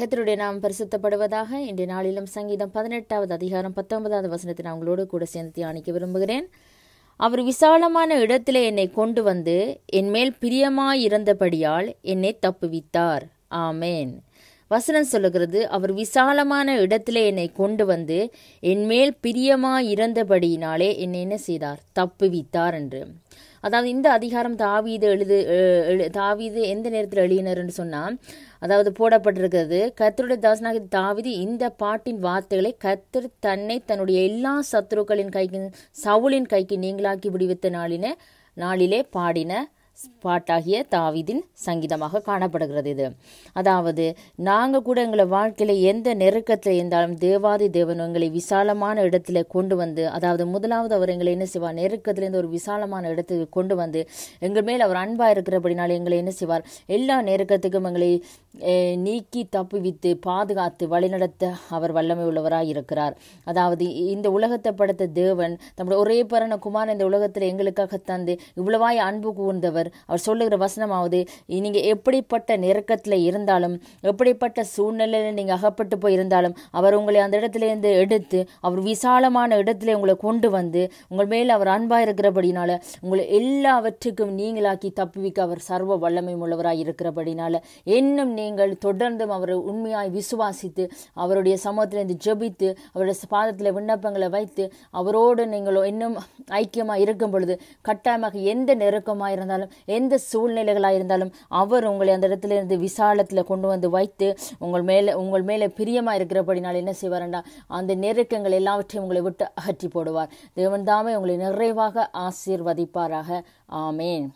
கத்தருடைய நாம் பரிசுத்தப்படுவதாக இன்றைய நாளிலும் சங்கீதம் பதினெட்டாவது அதிகாரம் பத்தொன்பதாவது வசனத்தை நான் உங்களோடு கூட சேர்ந்து தியானிக்க விரும்புகிறேன். அவர் விசாலமான இடத்திலே என்னை கொண்டு வந்து என் மேல் பிரியமாயிருந்தபடியால் என்னை தப்புவித்தார். ஆமேன். வசனம் சொல்லுகிறது அவர் விசாலமான இடத்திலே என்னை கொண்டு வந்து என்மேல் மேல் பிரியமாயிருந்தபடியினாலே என்னை என்ன செய்தார்? தப்புவித்தார் என்று. அதாவது இந்த அதிகாரம் தாவீது எழுது தாவீது எந்த நேரத்தில் எழுதினர்னு சொன்னால் அதாவது போடப்பட்டிருக்கிறது கர்த்தருடைய தாசனாக தாவீது இந்த பாட்டின் வார்த்தைகளை கத்தர் தன்னை தன்னுடைய எல்லா சத்துருக்களின் கைக்கு சவுளின் கைக்கு நீங்களாக்கி விடுவித்த நாளின நாளிலே பாடின பாட்டாகிய தாவிதின் சங்கீதமாக காணப்படுகிறது இது. அதாவது நாங்கள் கூட எங்களை வாழ்க்கையில் எந்த நெருக்கத்தில் இருந்தாலும் தேவாதி தேவன் எங்களை விசாலமான இடத்துல கொண்டு வந்து அதாவது முதலாவது அவர் எங்களை என்ன செய்வார்? நெருக்கத்திலேருந்து ஒரு விசாலமான இடத்துக்கு கொண்டு வந்து எங்கள் மேல் அவர் அன்பாக இருக்கிறபடினால எங்களை என்ன செய்வார்? எல்லா நெருக்கத்துக்கும் எங்களை நீக்கி தப்புவித்து பாதுகாத்து வழிநடத்த அவர் வல்லமை உள்ளவராக இருக்கிறார். அதாவது இந்த உலகத்தை படைத்த தேவன் தம்முடைய ஒரே பரண குமார் இந்த உலகத்தில் எங்களுக்காக தந்து இவ்வளவாய் அன்பு கூர்ந்தவர். அவர் சொல்லுகிற வசனமாவது நீங்க எப்படிப்பட்ட நெருக்கத்தில் இருந்தாலும் எப்படிப்பட்ட சூழ்நிலையில் நீங்க அகப்பட்டு போய் இருந்தாலும் அவர் உங்களை அந்த இடத்துலேருந்து எடுத்து அவர் விசாலமான இடத்துல உங்களை கொண்டு வந்து உங்கள் மேல் அவர் அன்பா இருக்கிறபடினால உங்களை எல்லாவற்றுக்கும் நீங்களாக்கி தப்புவிக்க அவர் சர்வ வல்லமை உள்ளவராய் இருக்கிறபடினால இன்னும் நீங்கள் தொடர்ந்தும் அவரை உண்மையாய் விசுவாசித்து அவருடைய சமூகத்திலிருந்து ஜெபித்து அவருடைய பாதத்தில் விண்ணப்பங்களை வைத்து அவரோடு நீங்களும் இன்னும் ஐக்கியமாக இருக்கும் பொழுது கட்டாயமாக எந்த நெருக்கமாக இருந்தாலும் எந்த சூழ்நிலைகளாக இருந்தாலும் அவர் உங்களை அந்த இடத்துல இருந்து விசாலத்தில் கொண்டு வந்து வைத்து உங்கள் மேலே உங்கள் மேலே பிரியமாக இருக்கிறபடினால் என்ன செய்வார்டா அந்த நெருக்கங்கள் எல்லாவற்றையும் உங்களை விட்டு அகற்றி போடுவார். தேவன் தாமே உங்களை நிறைவாக ஆசீர்வதிப்பாராக. ஆமேன்.